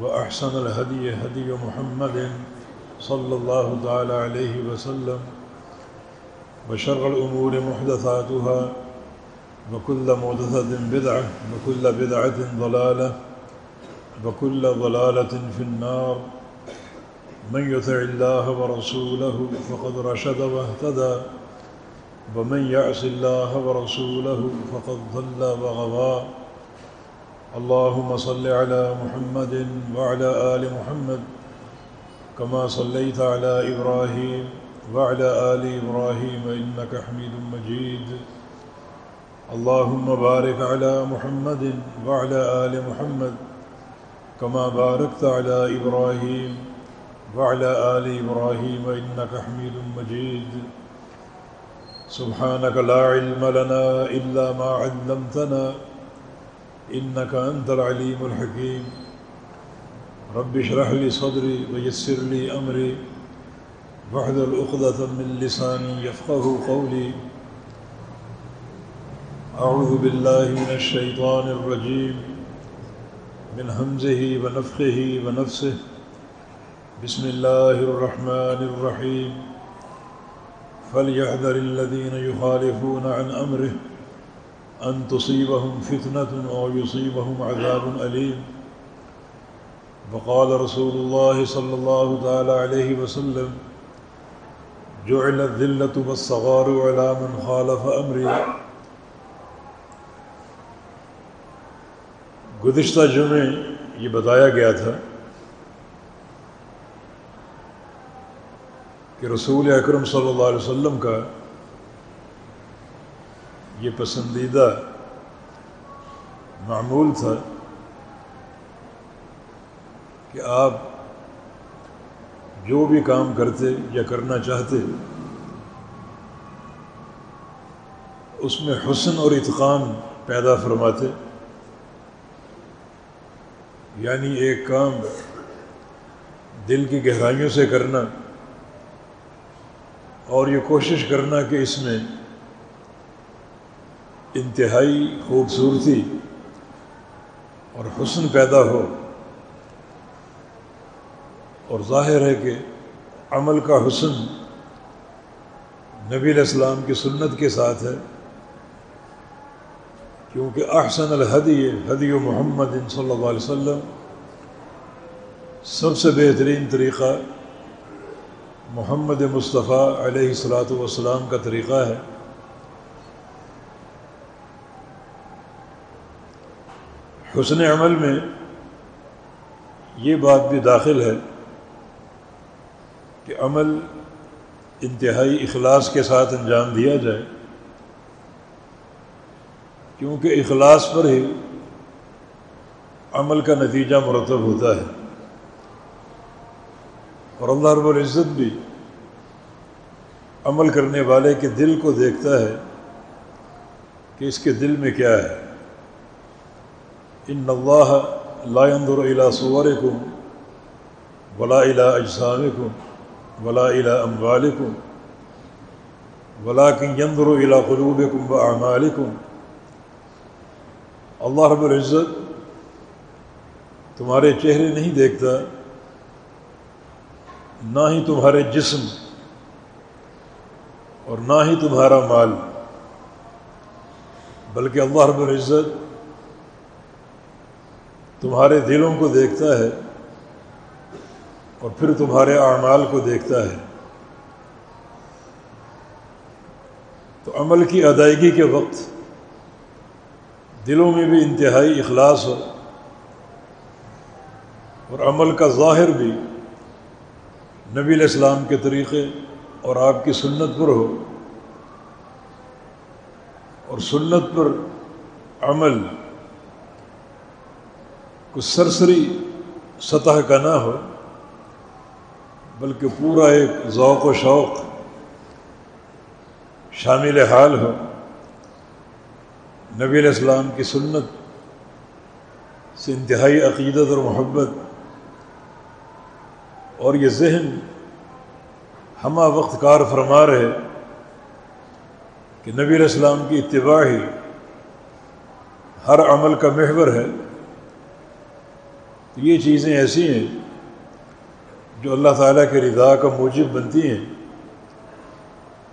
وأحسن الهدي هدي محمد صلى الله تعالى عليه وسلم وشر الأمور محدثاتها وكل محدثة بدعة وكل بدعة ضلالة وكل ضلالة في النار من يطع الله ورسوله فقد رشد واهتدى ومن يعص الله ورسوله فقد ضل وغضى اللهم صل على محمد وعلى آل محمد كما صليت على إبراهيم وعلى آل إبراهيم إنك حميد مجيد. اللهم بارك على محمد وعلى آل محمد كما باركت على إبراهيم وعلى آل إبراهيم إنك حميد مجيد. سبحانك لا علم لنا إلا ما علمتنا إنك أنت العليم الحكيم. رب اشرح لي صدري ويسر لي أمري. واحلل عقدة من لساني يفقه قولي. أعوذ بالله من الشيطان الرجيم. من همزه ونفخه ونفسه. بسم الله الرحمن الرحيم. فليحذر الذين يخالفون عن أمره أن تصيبهم فتنة أو يصيبهم عذاب أليم. وقال رسول الله صلى الله تعالى عليه وسلم، جعل الذلة والصغار على من خالف أمري. گزشتہ جمعے یہ بتایا گیا تھا کہ رسول اکرم صلی اللہ علیہ وسلم کا یہ پسندیدہ معمول تھا کہ آپ جو بھی کام کرتے یا کرنا چاہتے، اس میں حسن اور اتقان پیدا فرماتے۔ یعنی ایک کام دل کی گہرائیوں سے کرنا اور یہ کوشش کرنا کہ اس میں انتہائی خوبصورتی اور حسن پیدا ہو اور ظاہر ہے کہ عمل کا حسن نبی علیہ السلام کی سنت کے ساتھ ہے، کیونکہ احسن الحدی حدی و محمد صلی اللہ علیہ وسلم سب سے بہترین طریقہ محمد مصطفیٰ علیہ الصلاۃ والسلام کا طریقہ ہے۔ حسن عمل میں یہ بات بھی داخل ہے کہ عمل انتہائی اخلاص کے ساتھ انجام دیا جائے، کیونکہ اخلاص پر ہی عمل کا نتیجہ مرتب ہوتا ہے۔ اور اللہ رب العزت بھی عمل کرنے والے کے دل کو دیکھتا ہے کہ اس کے دل میں کیا ہے۔ ان اللہ لا ينظر الى صوركم ولا الى اجسامكم ولا الى اموالكم ولاکن یندر و قلوب کم اعمالکم اللہ رب العزت تمہارے چہرے نہیں دیکھتا، نہ ہی تمہارے جسم اور نہ ہی تمہارا مال، بلکہ اللہ رب العزت تمہارے دلوں کو دیکھتا ہے اور پھر تمہارے اعمال کو دیکھتا ہے۔ تو عمل کی ادائیگی کے وقت دلوں میں بھی انتہائی اخلاص ہو اور عمل کا ظاہر بھی نبی علیہ السلام کے طریقے اور آپ کی سنت پر ہو اور سنت پر عمل کچھ سرسری سطح کا نہ ہو، بلکہ پورا ایک ذوق و شوق شامل حال ہو۔ نبی علیہ السلام کی سنت سے انتہائی عقیدت اور محبت اور یہ ذہن ہمہ وقت کار فرما رہے کہ نبی علیہ السلام کی اتباع ہی ہر عمل کا محور ہے۔ تو یہ چیزیں ایسی ہیں جو اللہ تعالیٰ کے رضا کا موجب بنتی ہیں۔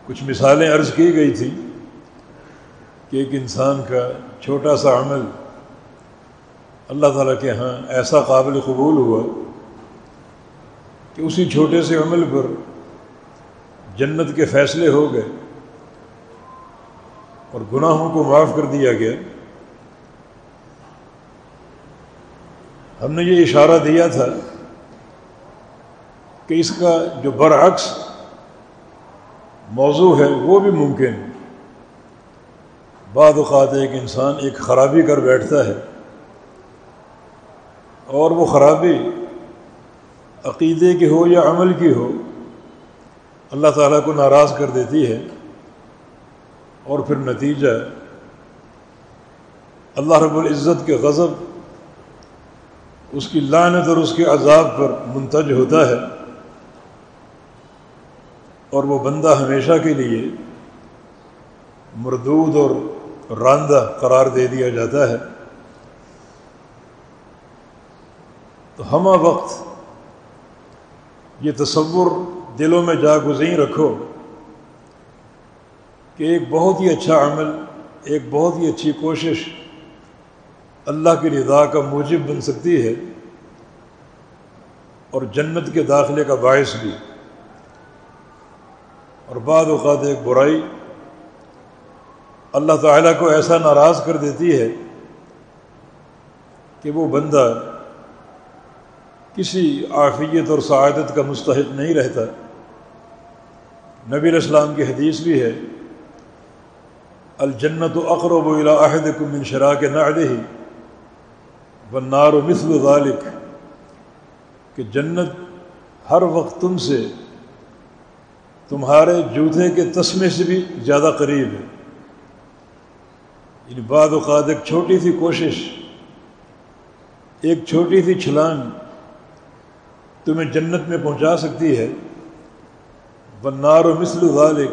کچھ مثالیں عرض کی گئی تھیں کہ ایک انسان کا چھوٹا سا عمل اللہ تعالیٰ کے ہاں ایسا قابل قبول ہوا کہ اسی چھوٹے سے عمل پر جنت کے فیصلے ہو گئے اور گناہوں کو معاف کر دیا گیا۔ ہم نے یہ اشارہ دیا تھا کہ اس کا جو برعکس موضوع ہے وہ بھی ممکن بعض اوقات ایک انسان ایک خرابی کر بیٹھتا ہے اور وہ خرابی عقیدے کی ہو یا عمل کی ہو، اللہ تعالیٰ کو ناراض کر دیتی ہے اور پھر نتیجہ اللہ رب العزت کے غضب اس کی لانت اور اس کے عذاب پر منتج ہوتا ہے اور وہ بندہ ہمیشہ کے لیے مردود اور راندہ قرار دے دیا جاتا ہے۔ تو ہمہ وقت یہ تصور دلوں میں جا گزین رکھو کہ ایک بہت ہی اچھا عمل، ایک بہت ہی اچھی کوشش اللہ کی رضا کا موجب بن سکتی ہے اور جنت کے داخلے کا باعث بھی۔ اور بعد اوقات ایک برائی اللہ تعالیٰ کو ایسا ناراض کر دیتی ہے کہ وہ بندہ کسی عافیت اور سعادت کا مستحق نہیں رہتا۔ نبی علیہ السلام کی حدیث بھی ہے، الجنت و اقرب و عہد من شرا کے ہی و نار و مثل ذالک کہ جنت ہر وقت تم سے، تمہارے جوتے کے تسمے سے بھی زیادہ قریب ہے۔ یعنی بعد اوقات ایک چھوٹی سی کوشش، ایک چھوٹی سی چھلانگ تمہیں جنت میں پہنچا سکتی ہے۔ بنار و مثل ذالک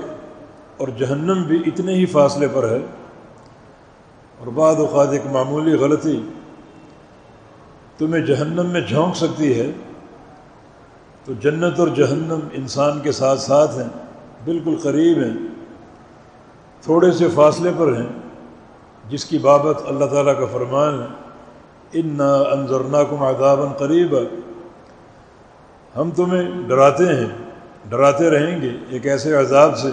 اور جہنم بھی اتنے ہی فاصلے پر ہے۔ اور بعد اوقات ایک معمولی غلطی تمہیں جہنم میں جھونک سکتی ہے، تو جنت اور جہنم انسان کے ساتھ ساتھ ہیں، بالکل قریب ہیں، تھوڑے سے فاصلے پر ہیں، جس کی بابت اللہ تعالیٰ کا فرمان ہے ان انضرنا کم آدابً قریب ہم تمہیں ڈراتے ہیں، ڈراتے رہیں گے ایک ایسے عذاب سے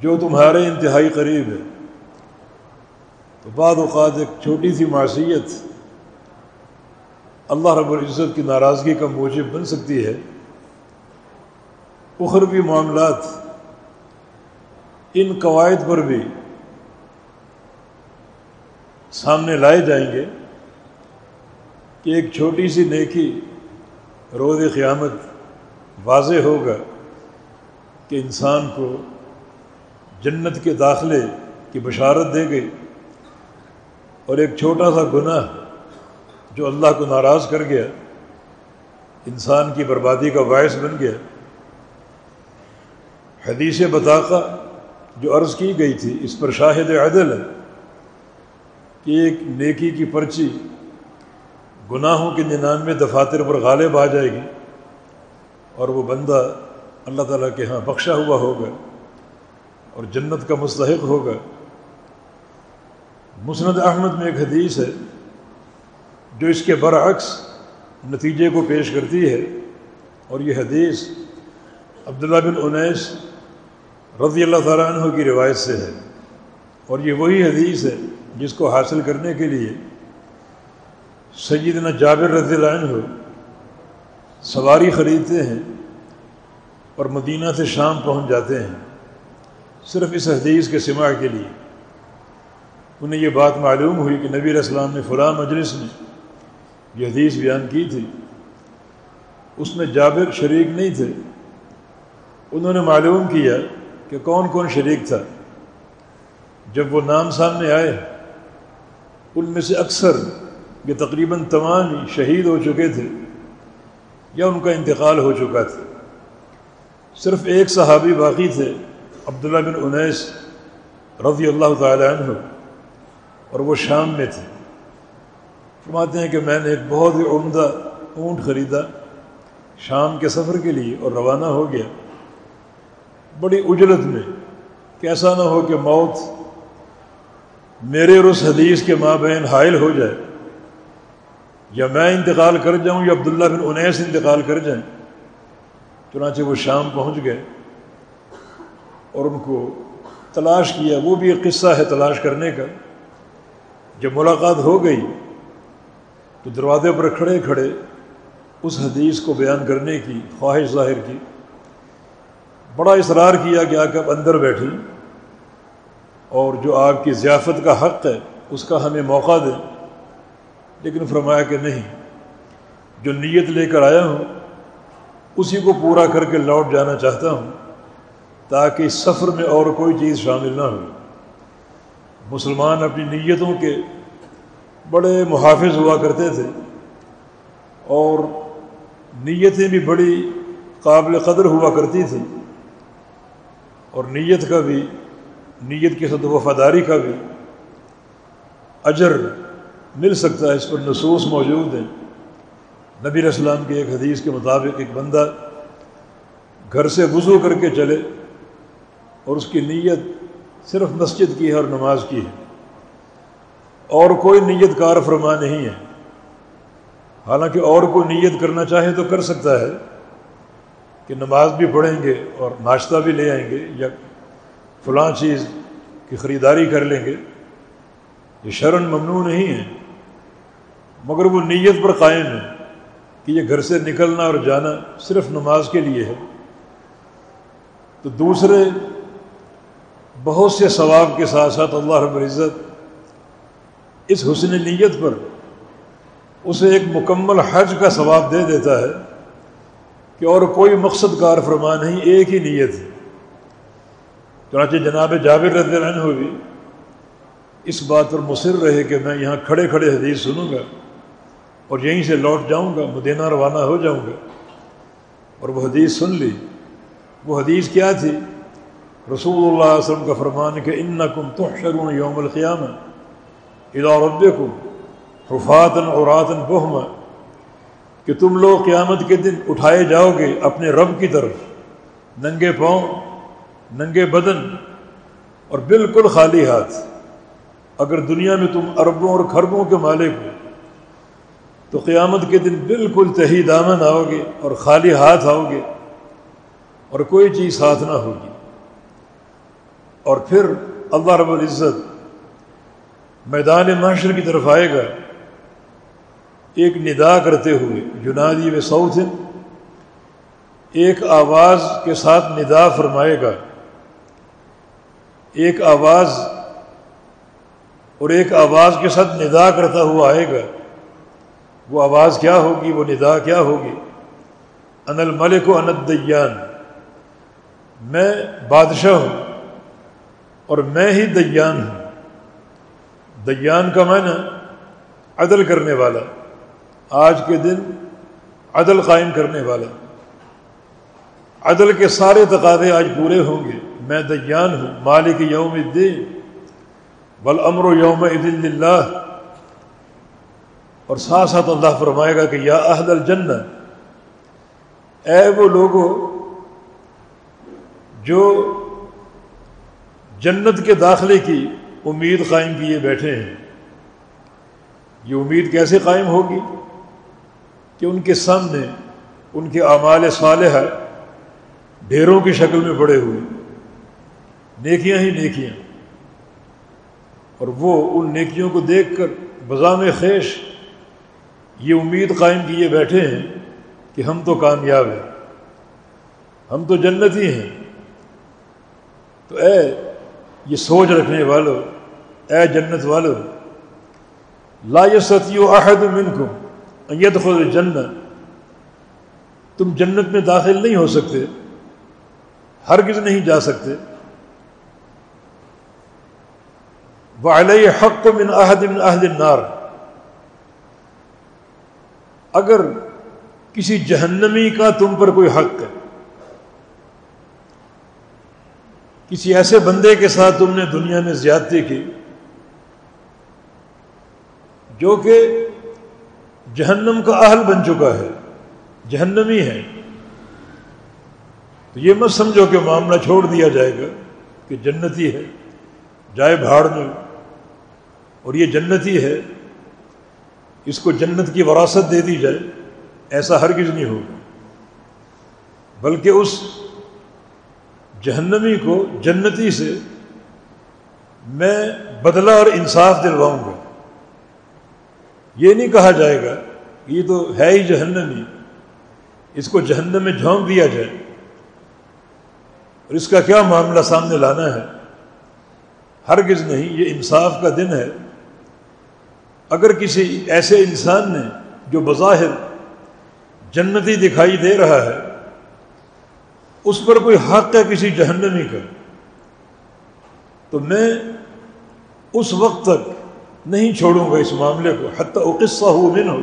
جو تمہارے انتہائی قریب ہے۔ تو بعد اوقات ایک چھوٹی سی معصیت اللہ رب العزت کی ناراضگی کا موجب بن سکتی ہے، اخروی معاملات ان قواعد پر بھی سامنے لائے جائیں گے کہ ایک چھوٹی سی نیکی روز قیامت واضح ہوگا کہ انسان کو جنت کے داخلے کی بشارت دے گئی اور ایک چھوٹا سا گناہ جو اللہ کو ناراض کر گیا، انسان کی بربادی کا باعث بن گیا۔ حدیث بطاقہ جو عرض کی گئی تھی، اس پر شاہد عدل ہے کہ ایک نیکی کی پرچی گناہوں کے ننانوے دفاتر پر غالب آ جائے گی اور وہ بندہ اللہ تعالیٰ کے ہاں بخشا ہوا ہوگا اور جنت کا مستحق ہوگا۔ مسند احمد میں ایک حدیث ہے۔ جو اس کے برعکس نتیجے کو پیش کرتی ہے، اور یہ حدیث عبداللہ بن انیس رضی اللہ تعالیٰ عنہ کی روایت سے ہے۔ اور یہ وہی حدیث ہے جس کو حاصل کرنے کے لیے سیدنا جابر رضی اللہ عنہ سواری خریدتے ہیں اور مدینہ سے شام پہنچ جاتے ہیں صرف اس حدیث کے سماع کے لیے۔ انہیں یہ بات معلوم ہوئی کہ نبی علیہ السلام نے فلاں مجلس میں یہ حدیث بیان کی تھی۔ اس میں جابر شریک نہیں تھے۔ انہوں نے معلوم کیا کہ کون کون شریک تھا۔ جب وہ نام سامنے آئے، ان میں سے اکثر یہ تقریباً تمام ہی شہید ہو چکے تھے یا ان کا انتقال ہو چکا تھا۔ صرف ایک صحابی باقی تھے، عبداللہ بن انیس رضی اللہ تعالی عنہ، اور وہ شام میں تھے۔ فرماتے ہیں کہ میں نے ایک بہت ہی عمدہ اونٹ خریدا شام کے سفر کے لیے اور روانہ ہو گیا۔ بڑی اجلت میں کیسا نہ ہو کہ موت میرے اور اس حدیث کے ماں بہن حائل ہو جائے۔ یا میں انتقال کر جاؤں یا عبداللہ بن انیس انتقال کر جائیں۔ چنانچہ وہ شام پہنچ گئے اور ان کو تلاش کیا۔ وہ بھی ایک قصہ ہے تلاش کرنے کا۔ جب ملاقات ہو گئی تو دروازے پر کھڑے کھڑے اس حدیث کو بیان کرنے کی خواہش ظاہر کی۔ بڑا اصرار کیا کہ آ کے اندر بیٹھیں اور جو آپ کی ضیافت کا حق ہے اس کا ہمیں موقع دیں لیکن فرمایا کہ نہیں، جو نیت لے کر آیا ہوں، اسی کو پورا کر کے لوٹ جانا چاہتا ہوں تاکہ اس سفر میں اور کوئی چیز شامل نہ ہو۔ مسلمان اپنی نیتوں کے بڑے محافظ ہوا کرتے تھے اور نیتیں بھی بڑی قابل قدر ہوا کرتی تھیں اور نیت کا بھی، نیت کے ساتھ وفاداری کا بھی اجر مل سکتا ہے، اس پر نصوص موجود ہیں۔ نبی السلام کے ایک حدیث کے مطابق ایک بندہ گھر سے وضو کر کے چلے اور اس کی نیت صرف مسجد کی ہے اور نماز کی ہے۔ اور کوئی نیت کار فرما نہیں ہے۔ حالانکہ اور کوئی نیت کرنا چاہے تو کر سکتا ہے کہ نماز بھی پڑھیں گے اور ناشتہ بھی لے آئیں گے یا فلاں چیز کی خریداری کر لیں گے۔ یہ شرن ممنوع نہیں ہے۔ مگر وہ نیت پر قائم ہے کہ یہ گھر سے نکلنا اور جانا صرف نماز کے لیے ہے۔ تو دوسرے بہت سے ثواب کے ساتھ ساتھ اللہ رب العزت اس حسن نیت پر اسے ایک مکمل حج کا ثواب دے دیتا ہے کہ اور کوئی مقصد کار فرما نہیں، ایک ہی نیت۔ ہے چنانچہ جناب جابر رضی اللہ عنہ بھی اس بات پر مصر رہے کہ میں یہاں کھڑے کھڑے حدیث سنوں گا اور یہیں سے لوٹ جاؤں گا، مدینہ روانہ ہو جاؤں گا۔ اور وہ حدیث سن لی۔ وہ حدیث کیا تھی؟ رسول اللہ علیہ وسلم کا فرمان کہ ان کم تو یوم القیام ادارب کو حفاطن عوراتن بہما کہ تم لوگ قیامت کے دن اٹھائے جاؤ گے اپنے رب کی طرف، ننگے پاؤں، ننگے بدن اور بالکل خالی ہاتھ۔ اگر دنیا میں تم اربوں اور خربوں کے مالک ہو، تو قیامت کے دن بالکل تہی دامن آؤ گے اور خالی ہاتھ آؤ گے اور کوئی چیز ہاتھ نہ ہوگی۔ اور پھر اللہ رب العزت میدان معاشر کی طرف آئے گا، ایک ندا کرتے ہوئے جنادی و سعود ایک آواز کے ساتھ ندا فرمائے گا۔ ایک آواز اور ایک آواز کے ساتھ ندا کرتا ہوا آئے گا۔ وہ آواز کیا ہوگی؟ وہ ندا کیا ہوگی؟ ان الملک و انت دیان میں بادشاہ ہوں اور میں ہی دیان ہوں۔ دیان کا معنی عدل کرنے والا، آج کے دن عدل قائم کرنے والا۔ عدل کے سارے تقاضے آج پورے ہوں گے۔ میں دیان ہوں، مالک یوم الدین بل امر و یوم عید اللہ اور ساتھ ساتھ اللہ فرمائے گا کہ یا عہد الجن اے وہ لوگوں جو جنت کے داخلے کی امید قائم کیے بیٹھے ہیں۔ یہ امید کیسے قائم ہوگی؟ کہ ان کے سامنے ان کے اعمال صالحہ ڈھیروں کی شکل میں پڑے ہوئے۔ نیکیاں ہی نیکیاں۔ اور وہ ان نیکیوں کو دیکھ کر بزام خیش یہ امید قائم کیے بیٹھے ہیں کہ ہم تو کامیاب ہیں۔ ہم تو جنتی ہیں۔ تو اے یہ سوچ رکھنے والوں اے جنت والو، لا ستیو عہد منکم ان يدخل الجنہ۔ تم جنت میں داخل نہیں ہو سکتے، ہرگز نہیں جا سکتے۔ وعلیہ حق من عہد من اہل النار۔ اگر کسی جہنمی کا تم پر کوئی حق ہے کسی ایسے بندے کے ساتھ تم نے دنیا میں زیادتی کی جو کہ جہنم کا اہل بن چکا ہے، جہنمی ہے۔ تو یہ مت سمجھو کہ معاملہ چھوڑ دیا جائے گا کہ جنتی ہے، جائے بھاڑ میں۔ اور یہ جنتی ہے، اس کو جنت کی وراثت دے دی جائے، ایسا ہرگز نہیں ہوگا۔ بلکہ اس جہنمی کو جنتی سے میں بدلہ اور انصاف دلواؤں گا۔ یہ نہیں کہا جائے گا یہ تو ہے ہی جہنمی، اس کو جہنم میں جھونک دیا جائے۔ اور اس کا کیا معاملہ سامنے لانا ہے؟ ہرگز نہیں، یہ انصاف کا دن ہے۔ اگر کسی ایسے انسان نے جو بظاہر جنتی دکھائی دے رہا ہے اس پر کوئی حق ہے کسی جہنمی کا؟ تو میں اس وقت تک نہیں چھوڑوں گا اس معاملے کو، حتیٰ قصہ ہو من ہو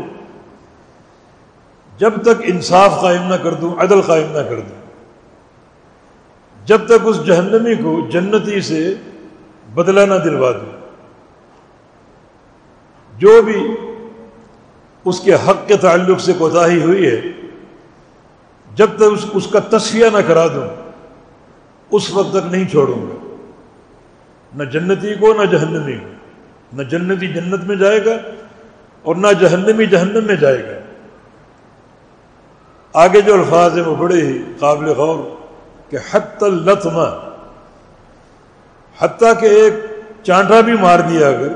جب تک انصاف قائم نہ کر دوں، عدل قائم نہ کر دوں۔ جب تک اس جہنمی کو جنتی سے بدلہ نہ دلوا دوں۔ جو بھی اس کے حق کے تعلق سے کوتاہی ہوئی ہے جب تک اس اس کا تصفیہ نہ کرا دوں، اس وقت تک نہیں چھوڑوں گا۔ نہ جنتی کو، نہ جہنمی۔ کو نہ جنتی جنت میں جائے گا اور نہ جہنمی جہنم میں جائے گا۔ آگے جو الفاظ ہیں وہ بڑے ہی قابل غور کہ حت التما حتیٰ کہ ایک چانٹا بھی مار دیا اگر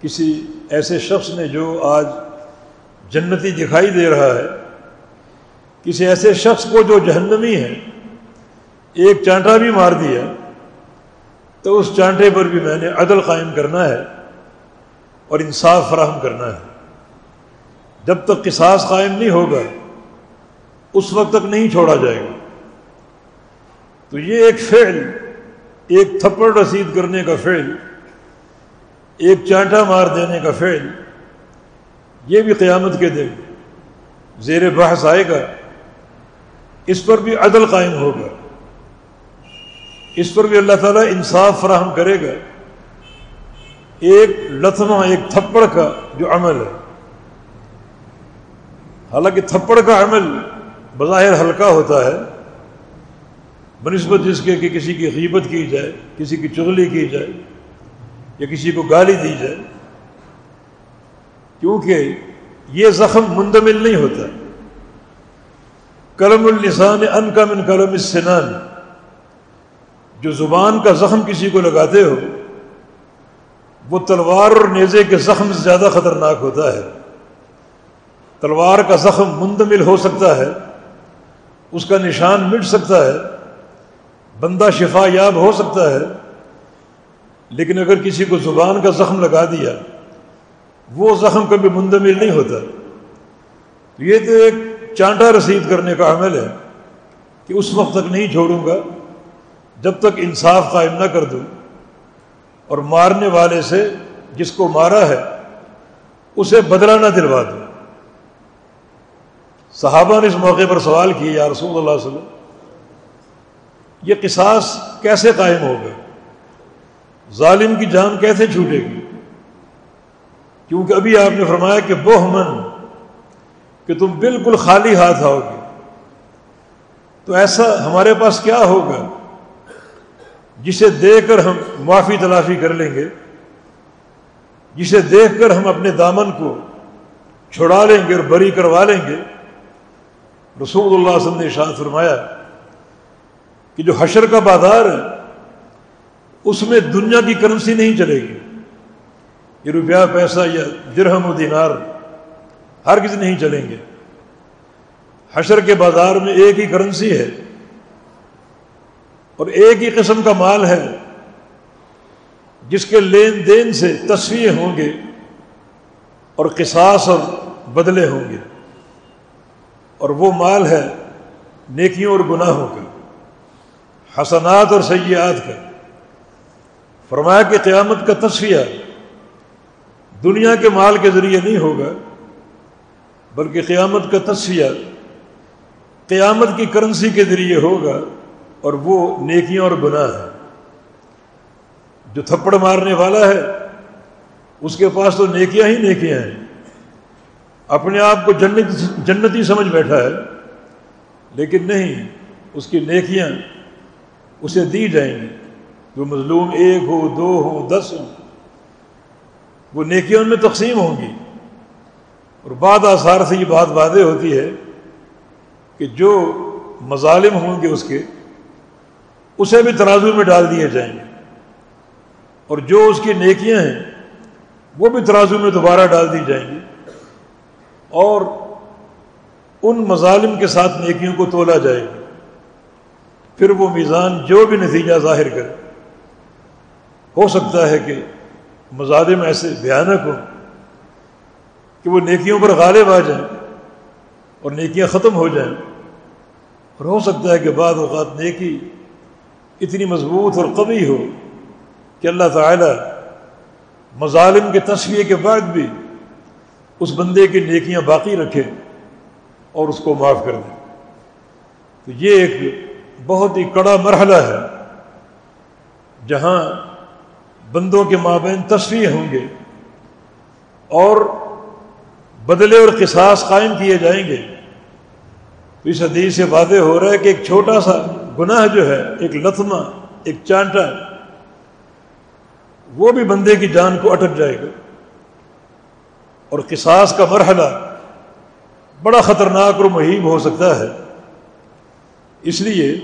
کسی ایسے شخص نے جو آج جنتی دکھائی دے رہا ہے۔ کسی ایسے شخص کو جو جہنمی ہے، ایک چانٹا بھی مار دیا، تو اس چانٹے پر بھی میں نے عدل قائم کرنا ہے اور انصاف فراہم کرنا ہے۔ جب تک قصاص قائم نہیں ہوگا، اس وقت تک نہیں چھوڑا جائے گا۔ تو یہ ایک فعل، ایک تھپڑ رسید کرنے کا فعل، ایک چانٹا مار دینے کا فعل، یہ بھی قیامت کے دن زیر بحث آئے گا۔ اس پر بھی عدل قائم ہوگا۔ اس پر بھی اللہ تعالیٰ انصاف فراہم کرے گا۔ ایک لتما ایک تھپڑ کا جو عمل ہے۔ حالانکہ تھپڑ کا عمل بظاہر ہلکا ہوتا ہے۔ بنسبت جس کے کہ کسی کی غیبت کی جائے، کسی کی چغلی کی جائے، یا کسی کو گالی دی جائے۔ کیونکہ یہ زخم مندمل نہیں ہوتا۔ کلم النسان ان کا من کلم السنان۔ جو زبان کا زخم کسی کو لگاتے ہو، وہ تلوار اور نیزے کے زخم سے زیادہ خطرناک ہوتا ہے۔ تلوار کا زخم مندمل ہو سکتا ہے، اس کا نشان مٹ سکتا ہے، بندہ شفا یاب ہو سکتا ہے، لیکن اگر کسی کو زبان کا زخم لگا دیا، وہ زخم کبھی مندمل نہیں ہوتا۔ یہ تو ایک چانٹا رسید کرنے کا عمل ہے کہ اس وقت تک نہیں چھوڑوں گا، جب تک انصاف قائم نہ کر دوں۔ اور مارنے والے سے جس کو مارا ہے، اسے بدلہ نہ دلوا دو صحابہ نے اس موقع پر سوال کیا، یا رسول اللہ علیہ وسلم، یہ قصاص کیسے قائم ہوگا ظالم کی جان کیسے چھوٹے گی؟ کیونکہ ابھی آپ نے فرمایا کہ بہ من کہ تم بالکل خالی ہاتھ آؤ گے۔ تو ایسا ہمارے پاس کیا ہوگا؟ جسے دیکھ کر ہم معافی تلافی کر لیں گے، جسے دیکھ کر ہم اپنے دامن کو چھڑا لیں گے اور بری کروا لیں گے، رسول اللہ صلی اللہ علیہ وسلم نے اشاد فرمایا کہ جو حشر کا بازار ہے، اس میں دنیا کی کرنسی نہیں چلے گی۔ یہ روپیہ، پیسہ یا درہم و دینار ہر کسی نہیں چلیں گے۔ حشر کے بازار میں ایک ہی کرنسی ہے۔ اور ایک ہی قسم کا مال ہے۔ جس کے لین دین سے تصویر ہوں گے اور قصاص اور بدلے ہوں گے۔ اور وہ مال ہے نیکیوں اور گناہوں کا، حسنات اور سیاحت کا۔ فرمایا کہ قیامت کا تصویہ دنیا کے مال کے ذریعے نہیں ہوگا۔ بلکہ قیامت کا تصفیہ قیامت کی کرنسی کے ذریعے ہوگا اور وہ نیکیاں اور گناہ ہے جو تھپڑ مارنے والا ہے، اس کے پاس تو نیکیاں ہی نیکیاں ہیں۔ اپنے آپ کو جنت، جنتی سمجھ بیٹھا ہے، لیکن نہیں، اس کی نیکیاں اسے دی جائیں گی۔ جو مظلوم ایک ہو، دو ہو، دس ہو وہ نیکیوں میں تقسیم ہوں گی۔ اور بعد آثار سے یہ بات واضح ہوتی ہے کہ جو مظالم ہوں گے اس کے، اسے بھی ترازو میں ڈال دیے جائیں گے۔ اور جو اس کی نیکیاں ہیں، وہ بھی ترازو میں دوبارہ ڈال دی جائیں گی۔ اور ان مظالم کے ساتھ نیکیوں کو تولا جائے گا پھر وہ میزان جو بھی نتیجہ ظاہر کرے۔ ہو سکتا ہے کہ مظالم ایسے بھیانک ہوں کہ وہ نیکیوں پر غالب آ جائیں اور نیکیاں ختم ہو جائیں اور ہو سکتا ہے کہ بعض اوقات نیکی اتنی مضبوط اور قوی ہو کہ اللہ تعالی مظالم کے تصویر کے بعد بھی اس بندے کی نیکیاں باقی رکھے اور اس کو معاف کر دے۔ تو یہ ایک بہت ہی کڑا مرحلہ ہے جہاں بندوں کے مابین تصویر ہوں گے اور بدلے اور قصاص قائم کیے جائیں گے۔ تو اس حدیث سے واضح ہو رہا ہے کہ ایک چھوٹا سا گناہ جو ہے، ایک لتما ایک چانٹا، وہ بھی بندے کی جان کو اٹک جائے گا۔ اور قصاص کا مرحلہ بڑا خطرناک اور مہیب ہو سکتا ہے۔ اس لیے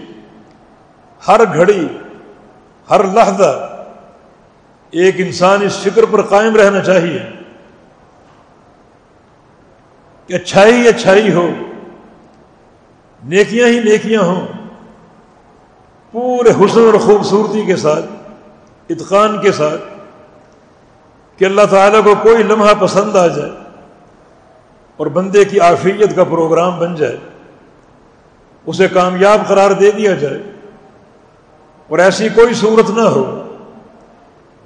ہر گھڑی، ہر لحظہ ایک انسان اس فکر پر قائم رہنا چاہیے۔ کہ اچھائی اچھائی ہو، نیکیاں ہی نیکیاں ہوں، پورے حسن اور خوبصورتی کے ساتھ، اتقان کے ساتھ کہ اللہ تعالیٰ کو کوئی لمحہ پسند آ جائے اور بندے کی آفیت کا پروگرام بن جائے، اسے کامیاب قرار دے دیا جائے اور ایسی کوئی صورت نہ ہو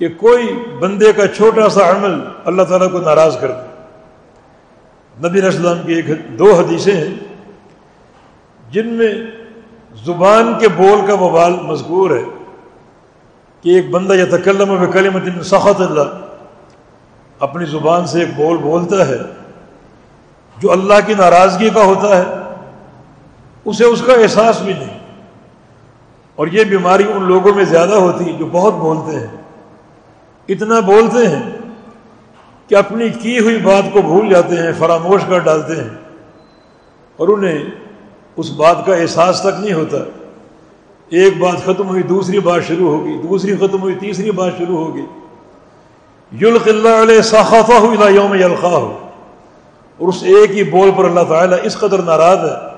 کہ کوئی بندے کا چھوٹا سا عمل اللہ تعالیٰ کو ناراض کر دے۔ نبی اسلام کی ایک دو حدیثیں ہیں جن میں زبان کے بول کا وبال مذکور ہے کہ ایک بندہ یا تکلم و کلمت سخت اللہ، اپنی زبان سے ایک بول بولتا ہے، جو اللہ کی ناراضگی کا ہوتا ہے، اسے اس کا احساس بھی نہیں۔ اور یہ بیماری ان لوگوں میں زیادہ ہوتی جو بہت بولتے ہیں۔ اتنا بولتے ہیں کہ اپنی کی ہوئی بات کو بھول جاتے ہیں، فراموش کر ڈالتے ہیں۔ اور انہیں اس بات کا احساس تک نہیں ہوتا۔ ایک بات ختم ہوئی، دوسری بات شروع ہوگی۔ دوسری ختم ہوئی، تیسری بات شروع ہوگی۔ یلق اللہ علیہ صاحفہ ہوئی یوم یلقا ہو اور اس ایک ہی بول پر اللہ تعالیٰ اس قدر ناراض ہے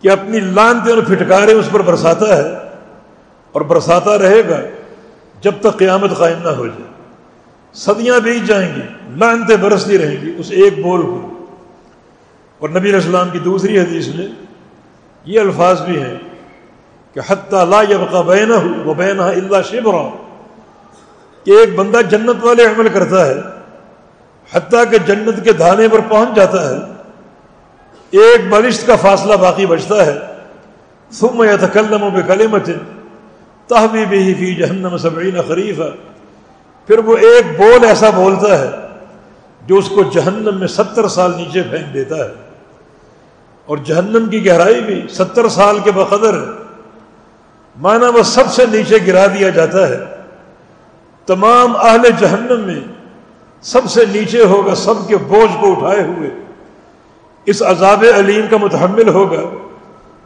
کہ اپنی لانتے اور پھٹکارے اس پر برساتا ہے اور برساتا رہے گا جب تک قیامت قائم نہ ہو جائے۔ صدیاں بیت جائیں گی لانتے برستی رہیں گی، اس ایک بول کو۔ اور نبی اسلام کی دوسری حدیث میں یہ الفاظ بھی ہیں کہ حتیٰ لا یبقى بین وہ بین اللہ شبرا۔ کہ ایک بندہ جنت والے عمل کرتا ہے، حتیٰ کہ جنت کے دھانے پر پہنچ جاتا ہے، ایک بلشت کا فاصلہ باقی بچتا ہے۔ ثم يتكلم بكلمة تهوي به في جهنم سبعين خريفا پھر وہ ایک بول ایسا بولتا ہے جو اس کو جہنم میں ستر سال نیچے پھینک دیتا ہے۔ اور جہنم کی گہرائی بھی ستر سال کے بقدر ہے مانا وہ سب سے نیچے گرا دیا جاتا ہے۔ تمام اہل جہنم میں سب سے نیچے ہوگا، سب کے بوجھ کو اٹھائے ہوئے۔ اس عذاب علیم کا متحمل ہوگا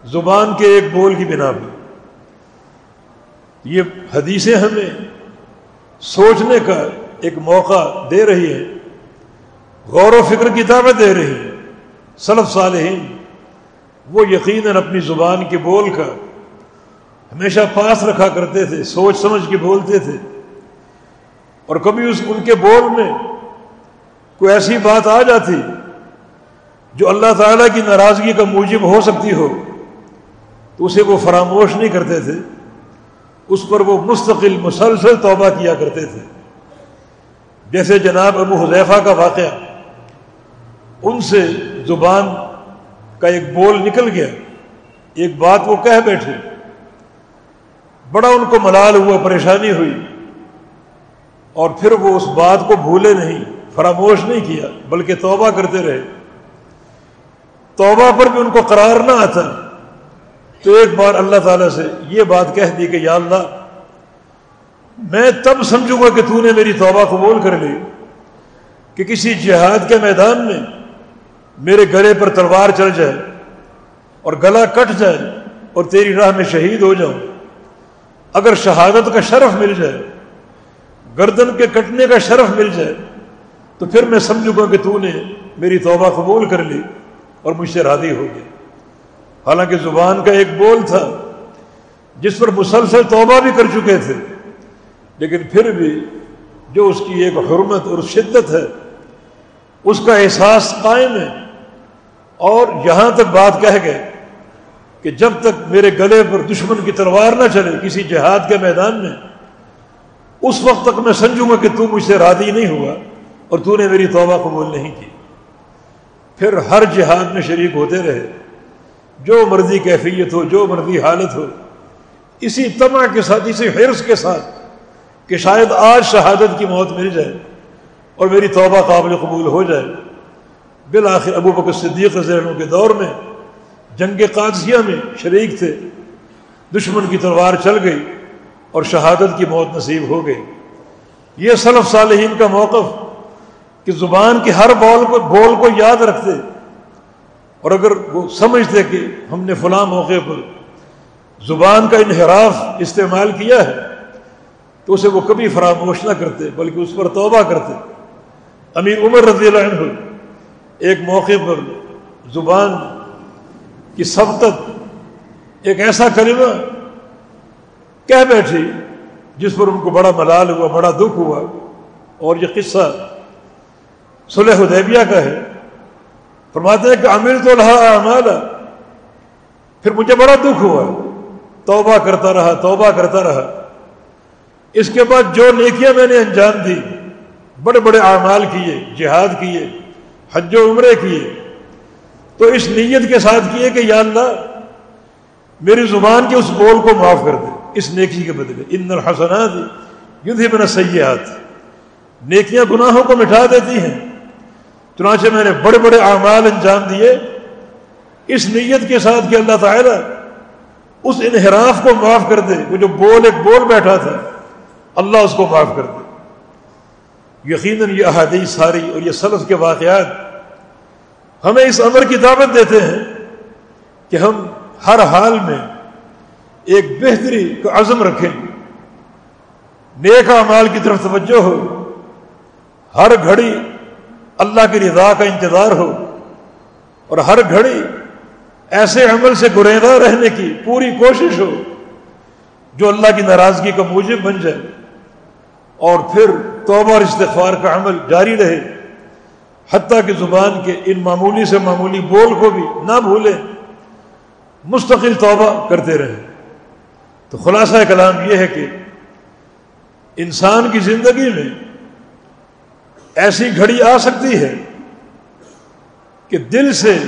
زبان کے ایک بول کی بنا پر۔ یہ حدیثیں ہمیں سوچنے کا ایک موقع دے رہی ہے، غور و فکر کی دعوت دے رہی ہے۔ سلف صالحین، وہ یقیناً اپنی زبان کے بول کا ہمیشہ پاس رکھا کرتے تھے، سوچ سمجھ کے بولتے تھے۔ اور کبھی اس ان کے بول میں کوئی ایسی بات آ جاتی جو اللہ تعالیٰ کی ناراضگی کا موجب ہو سکتی ہو، تو اسے وہ فراموش نہیں کرتے تھے۔ اس پر وہ مستقل مسلسل توبہ کیا کرتے تھے۔ جیسے جناب ابو حذیفہ کا واقعہ، ان سے زبان کا ایک بول نکل گیا۔ ایک بات وہ کہہ بیٹھے۔ بڑا ان کو ملال ہوا، پریشانی ہوئی۔ اور پھر وہ اس بات کو بھولے نہیں، فراموش نہیں کیا، بلکہ توبہ کرتے رہے۔ توبہ پر بھی ان کو قرار نہ آتا۔ تو ایک بار اللہ تعالیٰ سے یہ بات کہہ دی کہ یا اللہ، میں تب سمجھوں گا کہ تو نے میری توبہ قبول کر لی کہ کسی جہاد کے میدان میں میرے گلے پر تلوار چل جائے اور گلا کٹ جائے اور تیری راہ میں شہید ہو جاؤں۔ اگر شہادت کا شرف مل جائے، گردن کے کٹنے کا شرف مل جائے، تو پھر میں سمجھوں گا کہ تو نے میری توبہ قبول کر لی اور مجھ سے راضی ہو گئی حالانکہ زبان کا ایک بول تھا، جس پر مسلسل توبہ بھی کر چکے تھے، لیکن پھر بھی جو اس کی ایک حرمت اور شدت ہے، اس کا احساس قائم ہے۔ اور یہاں تک بات کہہ گئے کہ جب تک میرے گلے پر دشمن کی تلوار نہ چلے کسی جہاد کے میدان میں، اس وقت تک میں سمجھوں گا کہ تو مجھ سے راضی نہیں ہوا اور تو نے میری توبہ قبول نہیں کی۔ پھر ہر جہاد میں شریک ہوتے رہے۔ جو مرضی کیفیت ہو، جو مرضی حالت ہو، اسی تما کے ساتھ، اسی حرص کے ساتھ کہ شاید آج شہادت کی موت مل جائے اور میری توبہ قابل قبول ہو جائے۔ بالآخر ابو بکر صدیق عنہ کے دور میں، جنگ قادسیہ میں شریک تھے۔ دشمن کی تلوار چل گئی اور شہادت کی موت نصیب ہو گئی۔ یہ صلف صالحین کا موقف کہ زبان کے ہر بول کو بول کو یاد رکھتے۔ اور اگر وہ سمجھتے کہ ہم نے فلاں موقع پر زبان کا انحراف استعمال کیا ہے، تو اسے وہ کبھی فراموش نہ کرتے، بلکہ اس پر توبہ کرتے۔ امیر عمر رضی اللہ عنہ ایک موقع پر زبان کی سبتت ایک ایسا کلمہ کہہ بیٹھی، جس پر ان کو بڑا ملال ہوا، بڑا دکھ ہوا، اور یہ قصہ صلح حدیبیہ کا ہے۔ فرماتے ہیں کہ امیر تو رہا اعمال پھر مجھے بڑا دکھ ہوا۔ توبہ کرتا رہا، توبہ کرتا رہا۔ اس کے بعد جو نیکیاں میں نے انجام دی، بڑے بڑے اعمال کیے، جہاد کیے، حج و عمرے کیے۔ تو اس نیت کے ساتھ کیے کہ یا اللہ، میری زبان کے اس بول کو معاف کر دے، اس نیکی کے بدلے۔ ان الحسنات یوں تھی میرا سیاحت نیکیاں گناہوں کو مٹھا دیتی ہیں۔ چنانچہ میں نے بڑے بڑے اعمال انجام دیے۔ اس نیت کے ساتھ کہ اللہ تعالیٰ اس انحراف کو معاف کر دے، وہ جو بول، ایک بول بیٹھا تھا، اللہ اس کو معاف کر دے۔ یقیناً یہ احادیث ساری اور یہ سلف کے واقعات ہمیں اس عمر کی دعوت دیتے ہیں کہ ہم ہر حال میں ایک بہتری کا عزم رکھیں۔ نیک اعمال کی طرف توجہ ہو۔ ہر گھڑی اللہ کی رضا کا انتظار ہو اور ہر گھڑی ایسے عمل سے گریزا رہنے کی پوری کوشش ہو جو اللہ کی ناراضگی کا موجب بن جائے اور پھر توبہ اور استغفار کا عمل جاری رہے حتیٰ کہ زبان کے ان معمولی سے معمولی بول کو بھی نہ بھولیں مستقل توبہ کرتے رہیں تو خلاصہ کلام یہ ہے کہ انسان کی زندگی میں ایسی گھڑی آ سکتی ہے کہ دل سے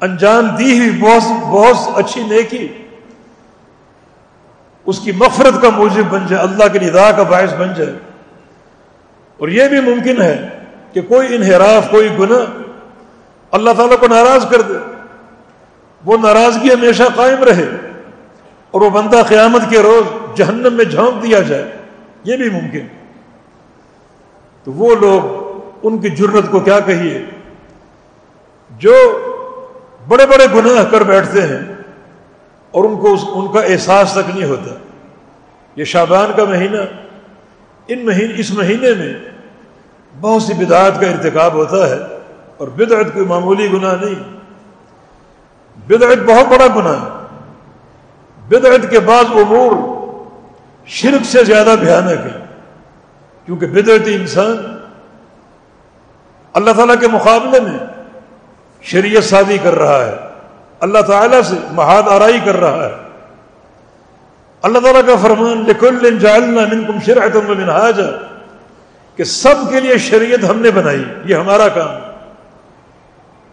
انجام دی ہوئی بہت بہت اچھی نیکی اس کی مفرت کا موجب بن جائے، اللہ کے ندا کا باعث بن جائے۔ اور یہ بھی ممکن ہے کہ کوئی انحراف، کوئی گناہ اللہ تعالیٰ کو ناراض کر دے۔ وہ ناراضگی ہمیشہ قائم رہے اور وہ بندہ قیامت کے روز جہنم میں جھونک دیا جائے۔ یہ بھی ممکن۔ تو وہ لوگ ان کی جرت کو کیا کہیے؟ جو بڑے بڑے گناہ کر بیٹھتے ہیں اور ان کو ان کا احساس تک نہیں ہوتا۔ یہ شابان کا مہینہ، ان مہینے اس مہینے میں بہت سی بدعات کا ارتکاب ہوتا ہے اور بدعت کوئی معمولی گناہ نہیں۔ بدعت بہت بڑا گناہ۔ ہے بدعت کے بعد امور شرک سے زیادہ بھیانک ہے کیونکہ بدعت انسان اللہ تعالیٰ کے مقابلے میں شریعت سازی کر رہا ہے، اللہ تعالیٰ سے محاد آرائی کر رہا ہے۔ اللہ تعالیٰ کا فرمان، لکل جعلنا منکم شرعت و منہاجا کہ سب کے لیے شریعت ہم نے بنائی، یہ ہمارا کام۔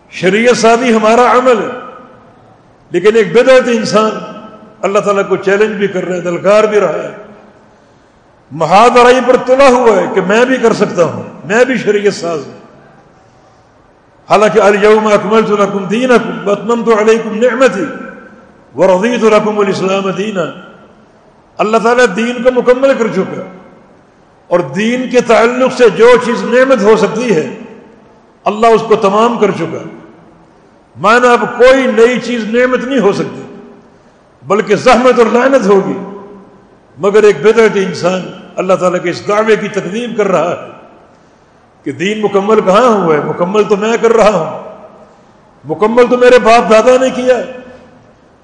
شریعت سادی ہمارا عمل ہے، لیکن ایک بدعت انسان اللہ تعالیٰ کو چیلنج بھی کر رہا ہے، دلکار بھی رہا ہے۔ مہادرائی پر تلا ہوا ہے کہ میں بھی کر سکتا ہوں، میں بھی شریعت ساز ہوں۔ حالانکہ اليوم اکملت لکم دینکم واتممت علیکم نعمتی ورضیت لکم الاسلام دینا۔ اللہ تعالیٰ دین کو مکمل کر چکا اور دین کے تعلق سے جو چیز نعمت ہو سکتی ہے، اللہ اس کو تمام کر چکا مانا اب کوئی نئی چیز نعمت نہیں ہو سکتی، بلکہ زحمت اور لعنت ہوگی۔ مگر ایک بدعت انسان اللہ تعالیٰ کے اس دعوے کی تقدیم کر رہا ہے کہ دین مکمل کہاں ہوا ہے؟ مکمل تو میں کر رہا ہوں۔ مکمل تو میرے باپ دادا نے کیا۔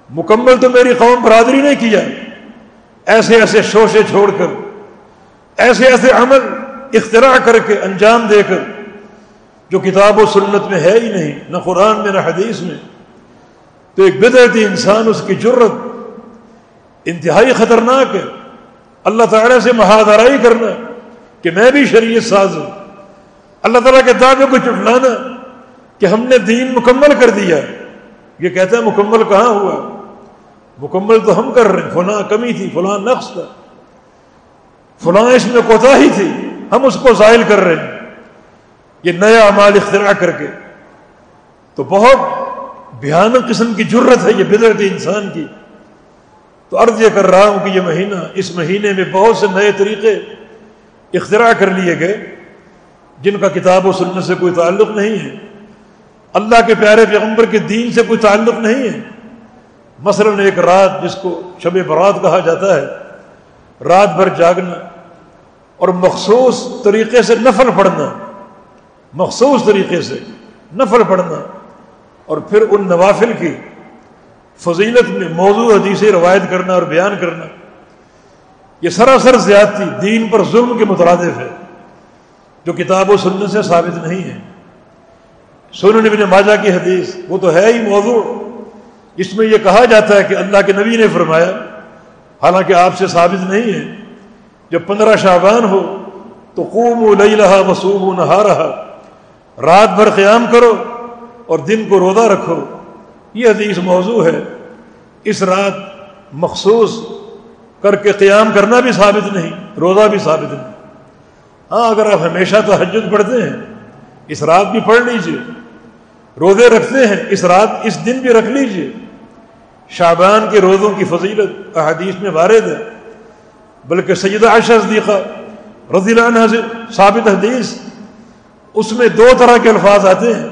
مکمل تو میری قوم برادری نے کیا۔ ایسے ایسے شوشے چھوڑ کر، ایسے ایسے عمل اختراع کر کے انجام دے کر، جو کتاب و سنت میں ہے ہی نہیں، نہ قرآن میں، نہ حدیث میں۔ تو ایک بدعتی انسان اس کی جرت انتہائی خطرناک ہے۔ اللہ تعالیٰ سے مہادرائی کرنا کہ میں بھی شریعت ساز ہوں۔ اللہ تعالیٰ کے دعوے کو چٹلانا کہ ہم نے دین مکمل کر دیا یہ کہتا ہے مکمل کہاں ہوا؟ مکمل تو ہم کر رہے ہیں۔ فلاں کمی تھی، فلاں نقص تھا۔ فلاں اس میں کوتا ہی تھی۔ ہم اس کو زائل کر رہے ہیں۔ یہ نیا مال اختراع کر کے۔ تو بہت بھیانک قسم کی جرت ہے یہ بدرت انسان کی۔ تو عرض یہ کر رہا ہوں کہ یہ مہینہ، اس مہینے میں بہت سے نئے طریقے اختراع کر لیے گئے، جن کا کتاب و سننے سے کوئی تعلق نہیں ہے۔ اللہ کے پیارے پیغمبر کے دین سے کوئی تعلق نہیں ہے۔ مثلا ایک رات جس کو شب برات کہا جاتا ہے، رات بھر جاگنا اور مخصوص طریقے سے نفل پڑھنا، مخصوص طریقے سے نفل پڑھنا اور پھر ان نوافل کی فضیلت میں موضوع حدیثیں روایت کرنا اور بیان کرنا، یہ سراسر زیادتی دین پر ظلم کے مترادف ہے، جو کتاب و سننے سے ثابت نہیں ہے۔ سن نبی ماجا کی حدیث، وہ تو ہے ہی موضوع۔ اس میں یہ کہا جاتا ہے کہ اللہ کے نبی نے فرمایا، حالانکہ آپ سے ثابت نہیں ہے، جب پندرہ شعبان ہو تو قوم و لئی رہا وسوم و نہا رہا رات بھر قیام کرو اور دن کو روزہ رکھو۔ یہ حدیث موضوع ہے۔ اس رات مخصوص کر کے قیام کرنا بھی ثابت نہیں، روزہ بھی ثابت نہیں۔ ہاں اگر آپ ہمیشہ تو حجت پڑھتے ہیں، اس رات بھی پڑھ لیجیے۔ روزے رکھتے ہیں، اس رات اس دن بھی رکھ لیجیے۔ شعبان کے روزوں کی فضیلت احادیث میں وارد ہے۔ بلکہ سیدہ عائشہ صدیقہ رضی اللہ عنہ سے ثابت حدیث، اس میں دو طرح کے الفاظ آتے ہیں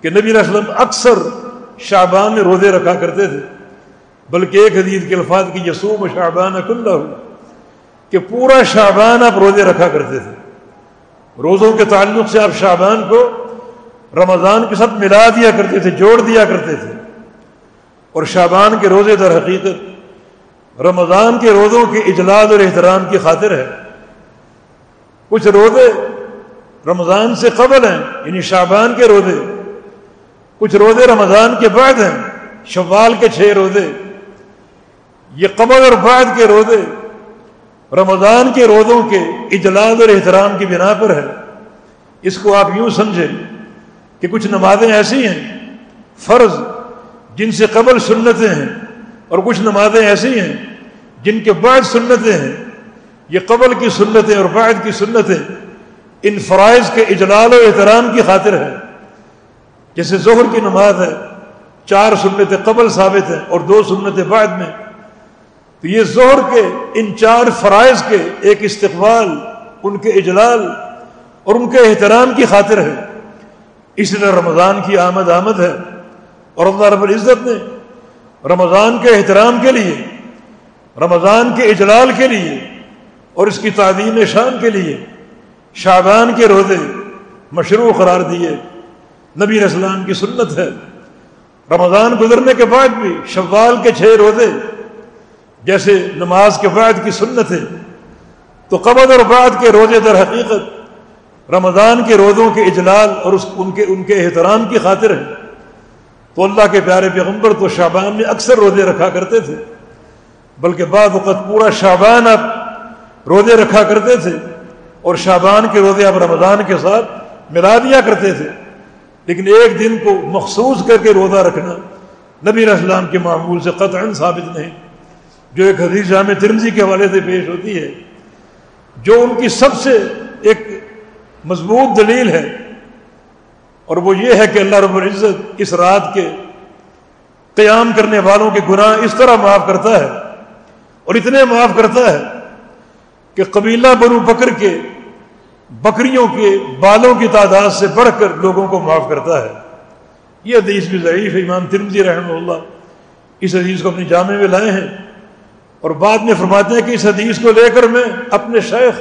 کہ نبی علیہ السلام اکثر شعبان میں روزے رکھا کرتے تھے، بلکہ ایک حدیث کے الفاظ کی یسوم شعبان کلّہ ہو کہ پورا شعبان آپ روزے رکھا کرتے تھے۔ روزوں کے تعلق سے آپ شعبان کو رمضان کے ساتھ ملا دیا کرتے تھے، جوڑ دیا کرتے تھے۔ اور شعبان کے روزے در حقیقت رمضان کے روزوں کے اجلاس اور احترام کی خاطر ہے۔ کچھ روزے رمضان سے قبل ہیں یعنی شعبان کے روزے کچھ روزے رمضان کے بعد ہیں، شوال کے چھ روزے، یہ قبل اور بعد کے روزے، رمضان کے روزوں کے اجلاس اور احترام کی بنا پر ہے۔ اس کو آپ یوں سمجھیں کہ کچھ نمازیں ایسی ہیں، فرض جن سے قبل سنتیں ہیں اور کچھ نمازیں ایسی ہیں جن کے بعد سنتیں ہیں۔ یہ قبل کی سنتیں اور بعد کی سنتیں ان فرائض کے اجلال و احترام کی خاطر ہے۔ جیسے ظہر کی نماز ہے، چار سنتیں قبل ثابت ہیں اور دو سنتیں بعد میں۔ تو یہ زہر کے ان چار فرائض کے ایک استقبال، ان کے اجلال اور ان کے احترام کی خاطر ہے۔ اس طرح رمضان کی آمد آمد ہے۔ اور اللہ رب العزت نے رمضان کے احترام کے لیے، رمضان کے اجلال کے لیے اور اس کی تعلیم شان کے لیے شابان کے روزے مشروع قرار دیے۔ نبی اسلام کی سنت ہے۔ رمضان گزرنے کے بعد بھی شوال کے چھ روزے جیسے نماز کے بعد کی سنت ہے۔ تو قبل اور بعد کے روزے در حقیقت رمضان کے روزوں کے اجلال اور اس ان کے ان کے احترام کی خاطر ہے۔ تو اللہ کے پیارے پیغمبر تو شابان میں اکثر روزے رکھا کرتے تھے، بلکہ بعض وقت پورا شابان آپ روزے رکھا کرتے تھے اور شابان کے روزے آپ رمضان کے ساتھ ملا دیا کرتے تھے۔ لیکن ایک دن کو مخصوص کر کے روزہ رکھنا نبی اسلام کے معمول سے قطعا ثابت نہیں۔ جو ایک حدیث جامع ترمزی کے حوالے سے پیش ہوتی ہے، جو ان کی سب سے ایک مضبوط دلیل ہے، اور وہ یہ ہے کہ اللہ رب العزت اس رات کے قیام کرنے والوں کے گناہ اس طرح معاف کرتا ہے، اور اتنے معاف کرتا ہے کہ قبیلہ بنو بکر کے بکریوں کے بالوں کی تعداد سے بڑھ کر لوگوں کو معاف کرتا ہے۔ یہ حدیث بھی ضعیف ہے، امام ترمزی رحمہ اللہ اس حدیث کو اپنی جامع میں لائے ہیں۔ اور بعد میں فرماتے ہیں کہ اس حدیث کو لے کر میں اپنے شیخ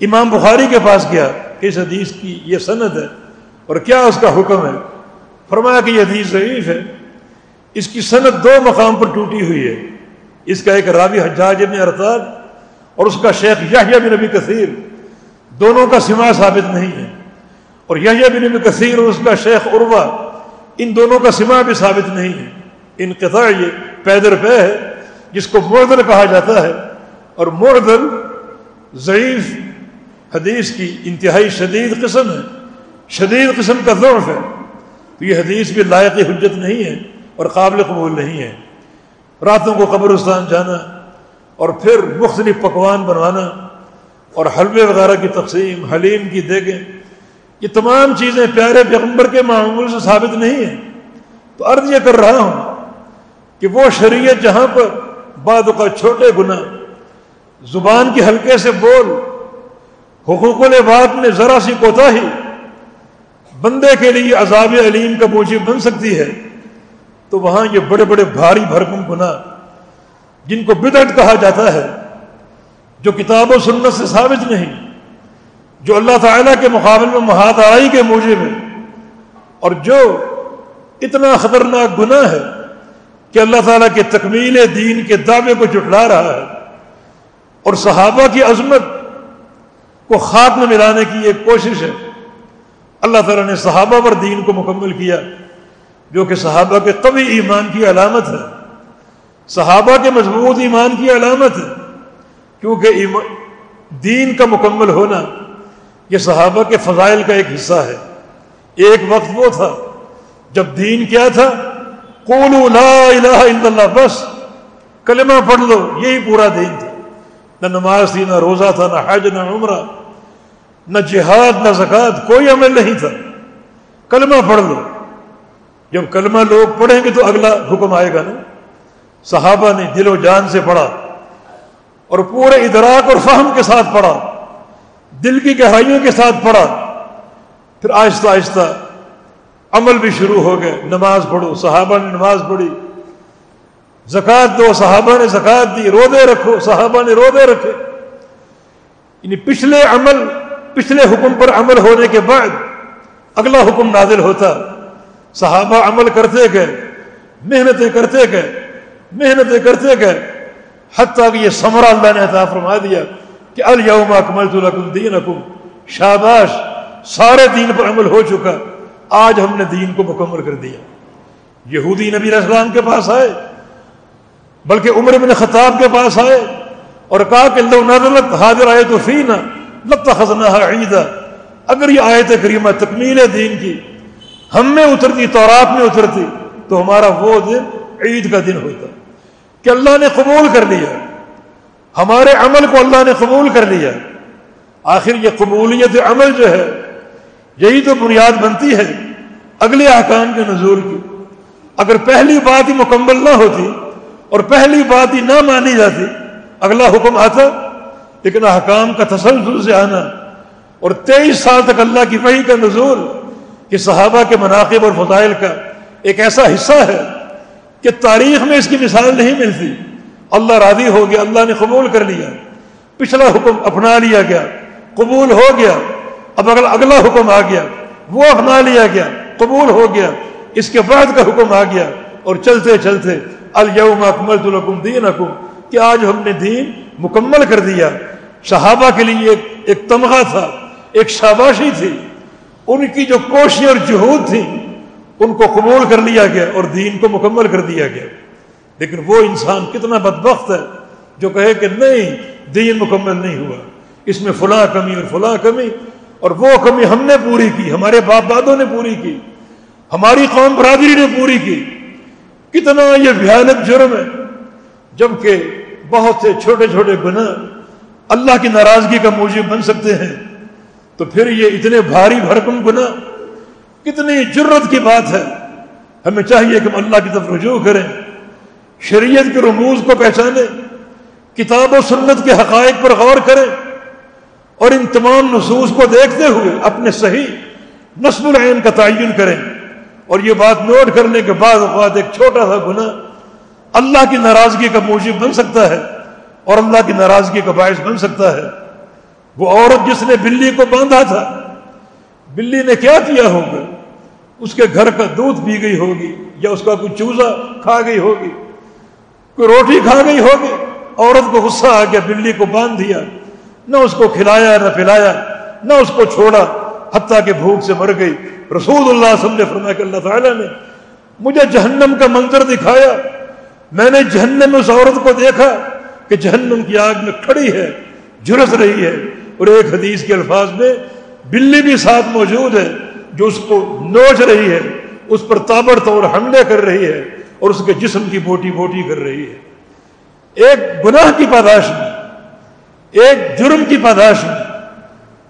امام بخاری کے پاس گیا کہ اس حدیث کی یہ سند ہے اور کیا اس کا حکم ہے۔ فرمایا کہ یہ حدیث ضعیف ہے۔ اس کی سند دو مقام پر ٹوٹی ہوئی ہے۔ اس کا ایک راوی حجاج ابن ارتاد اور اس کا شیخ یحییٰ بن نبی کثیر۔ دونوں کا سما ثابت نہیں ہے۔ اور یحییٰ بن کثیر اور اس کا شیخ عروا ان دونوں کا سما بھی ثابت نہیں ہے۔ انقطاع یہ پیدر پہ ہے، جس کو مردل کہا جاتا ہے۔ اور مردل ضعیف حدیث کی انتہائی شدید قسم ہے۔ شدید قسم کا ضعف ہے۔ تو یہ حدیث بھی لائق حجت نہیں ہے اور قابل قبول نہیں ہے۔ راتوں کو قبرستان جانا اور پھر مختلف پکوان بنوانا اور حلوے وغیرہ کی تقسیم، حلیم کی دیگیں یہ تمام چیزیں پیارے پیغمبر کے معمول سے ثابت نہیں ہیں۔ تو عرض یہ کر رہا ہوں کہ وہ شریعت جہاں پر بعد کا چھوٹے گنا زبان کی ہلکے سے بول، حقوق العباد میں ذرا سی کوتا ہی بندے کے لیے عذاب علیم کا موجب بن سکتی ہے، تو وہاں یہ بڑے بڑے بھاری بھرکم گنا جن کو بدعت کہا جاتا ہے۔ جو کتاب و سنت سے ثابت نہیں، جو اللہ تعالیٰ کے مقابل میں محاد آئی کے موجب ہے، اور جو اتنا خطرناک گناہ ہے کہ اللہ تعالیٰ کے تکمیل دین کے دعوے کو جٹلا رہا ہے، اور صحابہ کی عظمت کو خاک میں ملانے کی ایک کوشش ہے۔ اللہ تعالیٰ نے صحابہ پر دین کو مکمل کیا، جو کہ صحابہ کے قوی ایمان کی علامت ہے۔ صحابہ کے مضبوط ایمان کی علامت ہے۔ کیونکہ دین کا مکمل ہونا یہ صحابہ کے فضائل کا ایک حصہ ہے۔ ایک وقت وہ تھا جب دین کیا تھا۔ قولوا لا الہ الا اللہ، بس کلمہ پڑھ لو، یہی پورا دین تھا۔ نہ نماز تھی، نہ روزہ تھا، نہ حج، نہ عمرہ، نہ جہاد، نہ زکوٰۃ، کوئی عمل نہیں تھا۔ کلمہ پڑھ لو۔ جب کلمہ لوگ پڑھیں گے تو اگلا حکم آئے گا نا۔ صحابہ نے دل و جان سے پڑھا۔ اور پورے ادراک اور فہم کے ساتھ پڑھا۔ دل کی گہرائیوں کے ساتھ پڑھا۔ پھر آہستہ آہستہ عمل بھی شروع ہو گئے۔ نماز پڑھو۔ صحابہ نے نماز پڑھی۔ زکوٰۃ دو۔ صحابہ نے زکوٰۃ دی۔ رودے رکھو۔ صحابہ نے رودے رکھے۔ یعنی پچھلے عمل، پچھلے حکم پر عمل ہونے کے بعد اگلا حکم نازل ہوتا۔ صحابہ عمل کرتے گئے۔ محنتیں کرتے گئے۔ محنتیں کرتے گئے۔ حتیٰ کہ یہ سمرا اللہ نے عطا فرما دیا کہ الیوم اکملت لکم دینکم۔ شاباش، سارے دین پر عمل ہو چکا۔ آج ہم نے دین کو مکمل کر دیا۔ یہودی نبی اسلام کے پاس آئے، بلکہ عمر بن خطاب کے پاس آئے اور کہا کہ لو نزلت حاضر آئے تو فی نہ لگتا خزنہ عیدہ اگر یہ آیت کریمہ تکمیل دین کی، ہم میں اترتی، تورات میں اترتی، تو ہمارا وہ دن عید کا دن ہوتا۔ کہ اللہ نے قبول کر لیا۔ ہمارے عمل کو اللہ نے قبول کر لیا۔ آخر یہ قبولیت عمل جو ہے، یہی تو بنیاد بنتی ہے اگلے احکام کے نزول کی۔ اگر پہلی بات ہی مکمل نہ ہوتی اور پہلی بات ہی نہ مانی جاتی، اگلا حکم آتا، لیکن احکام کا تسلسل سے آنا۔ اور تیئیس سال تک اللہ کی وحی کا نزول، کہ صحابہ کے مناقب اور فضائل کا ایک ایسا حصہ ہے۔ کہ تاریخ میں اس کی مثال نہیں ملتی۔ اللہ راضی ہو گیا، اللہ نے قبول کر لیا۔ پچھلا حکم اپنا لیا گیا، قبول ہو گیا۔ اب اگر اگلا حکم آ گیا، وہ اپنا لیا گیا، قبول ہو گیا۔ اس کے بعد کا حکم آ گیا۔ اور چلتے چلتے الم اکمل الحکم دین حکم کہ آج ہم نے دین مکمل کر دیا۔ صحابہ کے لیے ایک ایک تمغہ تھا، ایک شاباشی تھی۔ ان کی جو کوشش اور جہود تھی ان کو قبول کر لیا گیا اور دین کو مکمل کر دیا گیا۔ لیکن وہ انسان کتنا بدبخت ہے جو کہے کہ نہیں، دین مکمل نہیں ہوا۔ اس میں فلاں کمی اور فلاں کمی، اور وہ کمی ہم نے پوری کی، ہمارے باپ دادوں نے پوری کی، ہماری قوم برادری نے پوری کی۔ کتنا یہ بھیانک جرم ہے۔ جبکہ بہت سے چھوٹے چھوٹے گناہ اللہ کی ناراضگی کا موجب بن سکتے ہیں، تو پھر یہ اتنے بھاری بھرکم گناہ کتنی جرت کی بات ہے۔ ہمیں چاہیے کہ ہم اللہ کی طرف رجوع کریں۔ شریعت کے رموز کو پہچانیں۔ کتاب و سنت کے حقائق پر غور کریں۔ اور ان تمام نصوص کو دیکھتے ہوئے اپنے صحیح نصب العین کا تعین کریں۔ اور یہ بات نوٹ کرنے کے بعد اوقات ایک چھوٹا سا گناہ اللہ کی ناراضگی کا موجب بن سکتا ہے اور اللہ کی ناراضگی کا باعث بن سکتا ہے۔ وہ عورت جس نے بلی کو باندھا تھا، بلی نے کیا کیا ہوگا اس کے گھر کا دودھ پی گئی ہوگی یا اس کا کوئی چوزا کھا گئی ہوگی، کوئی روٹی کھا گئی ہوگی، عورت کو غصہ آ گیا، بلی کو باندھ دیا، نہ اس کو کھلایا نہ پلایا، نہ اس کو چھوڑا، حتیٰ کہ بھوک سے مر گئی۔ رسول اللہ صلی اللہ علیہ وسلم کہ اللہ تعالیٰ نے مجھے جہنم کا منظر دکھایا۔ میں نے جہنم میں اس عورت کو دیکھا کہ جہنم کی آگ میں کھڑی ہے جھرس رہی ہے۔ اور ایک حدیث کے الفاظ میں بلی بھی ساتھ موجود ہے۔ جو اس کو نوچ رہی ہے، اس پر تابڑ توڑ حملے کر رہی ہے اور اس کے جسم کی بوٹی بوٹی کر رہی ہے۔ ایک گناہ کی پاداش میں ایک جرم کی پاداش میں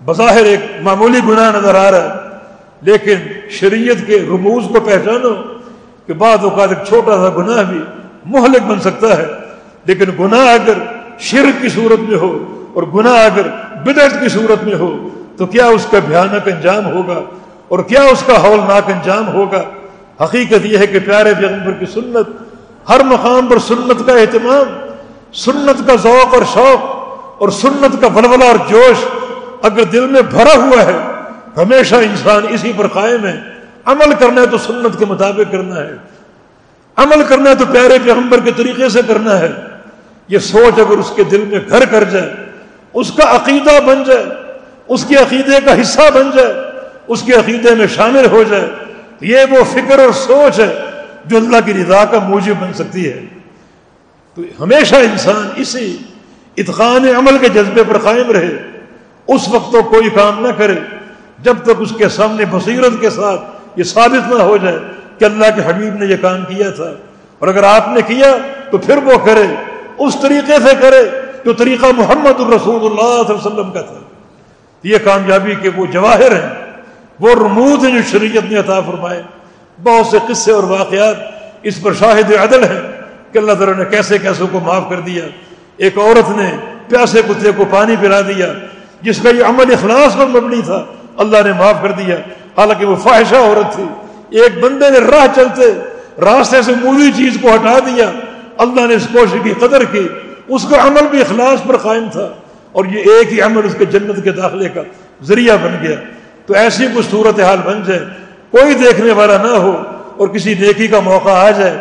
بظاہر ایک معمولی گناہ نظر آ رہا ہے، لیکن شریعت کے رموز کو پہچانو کہ بعد اوقات ایک چھوٹا سا گناہ بھی مہلک بن سکتا ہے۔ لیکن گناہ اگر شرک کی صورت میں ہو اور گناہ اگر بدعت کی صورت میں ہو، تو کیا اس کا بھیانک انجام ہوگا؟ اور کیا اس کا ہولناک انجام ہوگا؟ حقیقت یہ ہے کہ پیارے پیغمبر کی سنت، ہر مقام پر سنت کا اہتمام، سنت کا ذوق اور شوق، اور سنت کا ولولہ اور جوش اگر دل میں بھرا ہوا ہے، ہمیشہ انسان اسی پر قائم ہے۔ عمل کرنا ہے تو سنت کے مطابق کرنا ہے۔ عمل کرنا ہے تو پیارے پیغمبر کے طریقے سے کرنا ہے۔ یہ سوچ اگر اس کے دل میں گھر کر جائے، اس کا عقیدہ بن جائے، اس کے عقیدے کا حصہ بن جائے اس کے عقیدے میں شامل ہو جائے، یہ وہ فکر اور سوچ ہے جو اللہ کی رضا کا موجب بن سکتی ہے۔ تو ہمیشہ انسان اسی اتقان عمل کے جذبے پر قائم رہے۔ اس وقت تو کوئی کام نہ کرے۔ جب تک اس کے سامنے بصیرت کے ساتھ یہ ثابت نہ ہو جائے کہ اللہ کے حبیب نے یہ کام کیا تھا۔ اور اگر آپ نے کیا تو پھر وہ کرے۔ اس طریقے سے کرے جو طریقہ محمد الرسول اللہ صلی اللہ علیہ وسلم کا تھا۔ یہ کامیابی کے وہ جواہر ہیں۔ وہ رمود ہیں جو شریعت نے عطا فرمائے۔ بہت سے قصے اور واقعات اس پر شاہد عدل ہیں کہ اللہ تعالیٰ نے کیسے کیسے کو معاف کر دیا۔ ایک عورت نے پیاسے کتے کو پانی پلا دیا، جس کا یہ عمل اخلاص پر مبنی تھا، اللہ نے معاف کر دیا۔ حالانکہ وہ فواہشہ عورت تھی۔ ایک بندے نے راہ چلتے راستے سے مولی چیز کو ہٹا دیا۔ اللہ نے اس کوشش کی، قدر کی۔ اس کا عمل بھی اخلاص پر قائم تھا۔ اور یہ ایک ہی عمل اس کے جنت کے داخلے کا ذریعہ بن گیا۔ تو ایسی کوئی صورت حال بن جائے، کوئی دیکھنے والا نہ ہو اور کسی نیکی کا موقع آ جائے،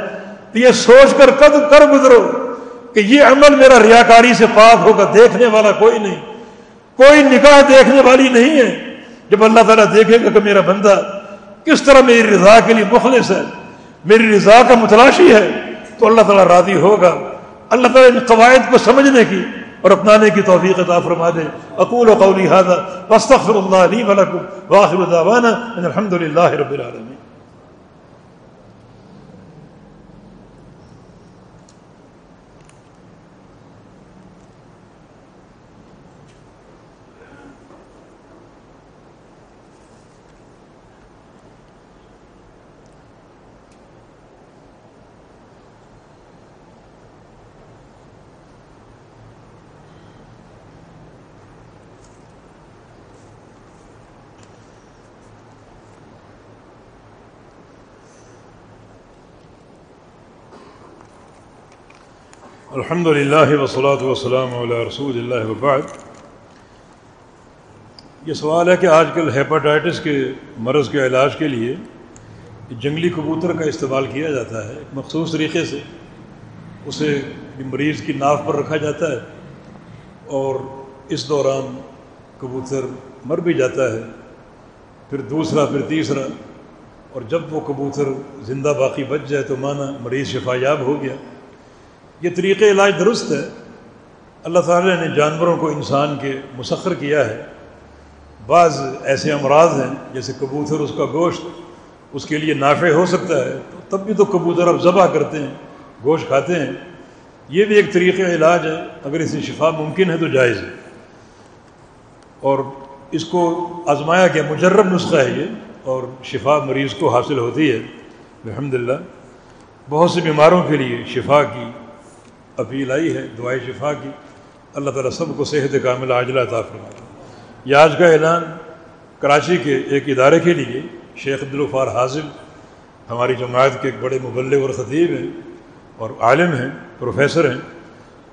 تو یہ سوچ کر قد کر گزرو کہ یہ عمل میرا ریاکاری سے پاک ہوگا، دیکھنے والا کوئی نہیں۔ کوئی نکاح دیکھنے والی نہیں ہے۔ جب اللہ تعالیٰ دیکھے گا کہ میرا بندہ کس طرح میری رضا کے لیے مخلص ہے، میری رضا کا متلاشی ہے، تو اللہ تعالیٰ راضی ہوگا۔ اللہ تعالیٰ ان قواعد کو سمجھنے کی اور اپنانے کی توفیق عطا فرما دے۔ اقول و قولی هذا واستغفر الله لي ولكم، واخر دعوانا ان الحمد لله رب العالمين۔ الحمد للہ وسلاۃ وسلم علیہ رسول اللہ وبعد. یہ سوال ہے کہ آج کل ہیپاٹائٹس کے مرض کے علاج کے لیے جنگلی کبوتر کا استعمال کیا جاتا ہے ایک مخصوص طریقے سے. اسے مریض کی ناف پر رکھا جاتا ہے اور اس دوران کبوتر مر بھی جاتا ہے، پھر دوسرا، پھر تیسرا، اور جب وہ کبوتر زندہ باقی بچ جائے تو مانا مریض شفا یاب ہو گیا۔ یہ طریقہ علاج درست ہے۔ اللہ تعالیٰ نے جانوروں کو انسان کے مسخر کیا ہے۔ بعض ایسے امراض ہیں، جیسے کبوتر، اس کا گوشت، اس کے لیے نافع ہو سکتا ہے۔ تو تب بھی تو کبوتر اب ذبح کرتے ہیں، گوشت کھاتے ہیں۔ یہ بھی ایک طریقہ علاج ہے۔ اگر اسے شفا ممکن ہے تو جائز ہے۔ اور اس کو آزمایا گیا، مجرب نسخہ ہے یہ۔ اور شفا مریض کو حاصل ہوتی ہے۔ الحمد للہ بہت سے بیماروں کے لیے شفا کی اپیل آئی ہے دعائیں شفا کی۔ اللہ تعالیٰ سب کو صحت کامل عاجلہ عطا فرما یہ آج کا اعلان کراچی کے ایک ادارے کے لیے۔ شیخ عبدالفار حاضم ہماری جماعت کے ایک بڑے مبلغ اور خطیب ہیں اور عالم ہیں، پروفیسر ہیں۔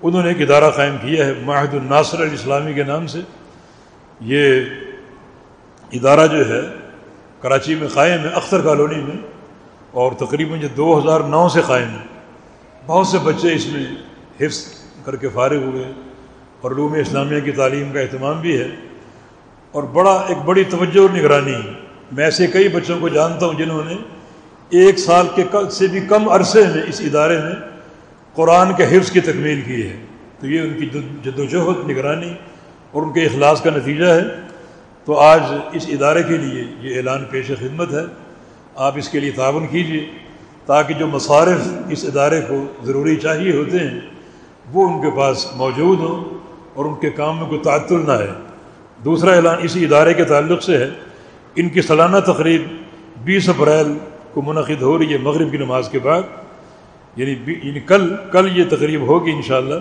انہوں نے ایک ادارہ قائم کیا ہے معاہد الناصر الاسلامی کے نام سے۔ یہ ادارہ جو ہے کراچی میں قائم ہے، اختر کالونی میں، اور تقریباً یہ دو ہزار نو سے قائم ہے۔ بہت سے بچے اس میں حفظ کر کے فارغ ہوئے اور علوم اسلامیہ کی تعلیم کا اہتمام بھی ہے۔ اور بڑا، ایک بڑی توجہ اور نگرانی، میں ایسے کئی بچوں کو جانتا ہوں جنہوں نے ایک سال کے سے بھی کم عرصے میں اس ادارے میں قرآن کے حفظ کی تکمیل کی ہے۔ تو یہ ان کی جد و جہد نگرانی اور ان کے اخلاص کا نتیجہ ہے۔ تو آج اس ادارے کے لیے یہ اعلان پیش خدمت ہے۔ آپ اس کے لیے تعاون کیجیے تاکہ جو مصارف اس ادارے کو ضروری چاہیے ہوتے ہیں وہ ان کے پاس موجود ہوں اور ان کے کام میں کوئی تعطل نہ ہے۔ دوسرا اعلان اسی ادارے کے تعلق سے ہے۔ ان کی سالانہ تقریب بیس اپریل کو منعقد ہو رہی ہے مغرب کی نماز کے بعد۔ یعنی یعنی کل کل یہ تقریب ہوگی انشاءاللہ۔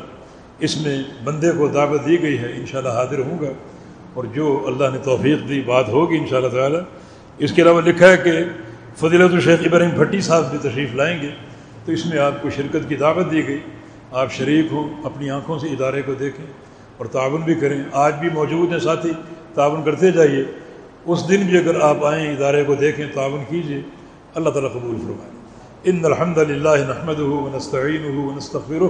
اس میں بندے کو دعوت دی گئی ہے، انشاءاللہ حاضر ہوں گا۔ اور جو اللہ نے توفیق دی، بات ہوگی انشاءاللہ شاء تعالیٰ۔ اس کے علاوہ لکھا ہے کہ فضیلت الشیخ ابراہیم بھٹی صاحب بھی تشریف لائیں گے۔ تو اس میں آپ کو شرکت کی دعوت دی گئی۔ آپ شریک ہوں، اپنی آنکھوں سے ادارے کو دیکھیں اور تعاون بھی کریں۔ آج بھی موجود ہیں ساتھی، تعاون کرتے جائیے۔ اس دن بھی اگر آپ آئیں، ادارے کو دیکھیں، تعاون کیجیے۔ اللہ تعالیٰ قبول فرمائے۔ ان الحمد للہ نحمد ونستعین ونستغفر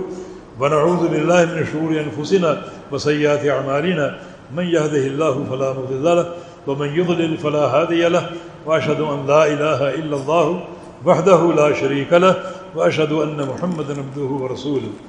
ونعوذ باللہ من شرور انفسنا وسیئات اعمالنا۔ من يهده الله فلا مضل له ومن يضلل فلا هادي له واشهد ان لا اله الا الله وحده لا شريك له واشهد ان محمدا عبده ورسوله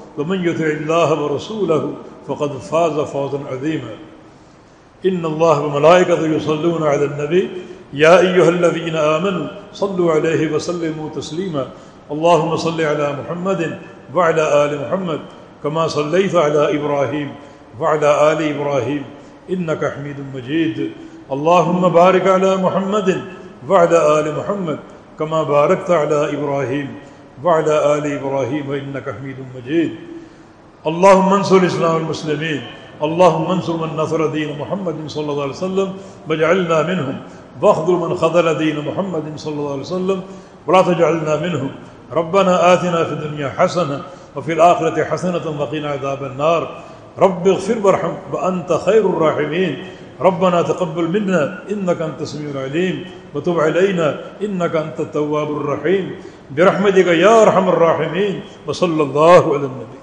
ومن يطع الله ورسوله فقد فاز فوزا عظيما. إن الله وملائكته يصلون على النبي. يا أيها الذين آمنوا صلوا عليه وسلموا تسليما. اللهم صل على محمد وعلى آل محمد كما صليت على إبراهيم وعلى آل إبراهيم. إنك حميد مجيد. اللهم بارك على محمد وعلى آل محمد كما باركت على إبراهيم. وعلى آل إبراهيم إنك حميد مجيد. اللهم انصر الإسلام المسلمين. اللهم انصر من نصر دين محمد صلى الله عليه وسلم. واجعلنا منهم. واخذل من خذل دين محمد صلى الله عليه وسلم. ولا تجعلنا منهم. ربنا آتنا في الدنيا حسنة وفي الآخرة حسنة وقنا عذاب النار. رب اغفر وارحم وأنت خير الراحمين. ربنا تقبل منا إنك أنت السميع العليم وتب علينا إنك أنت التواب الرحيم. برحمتك يا أرحم الراحمين وصلى الله على النبي.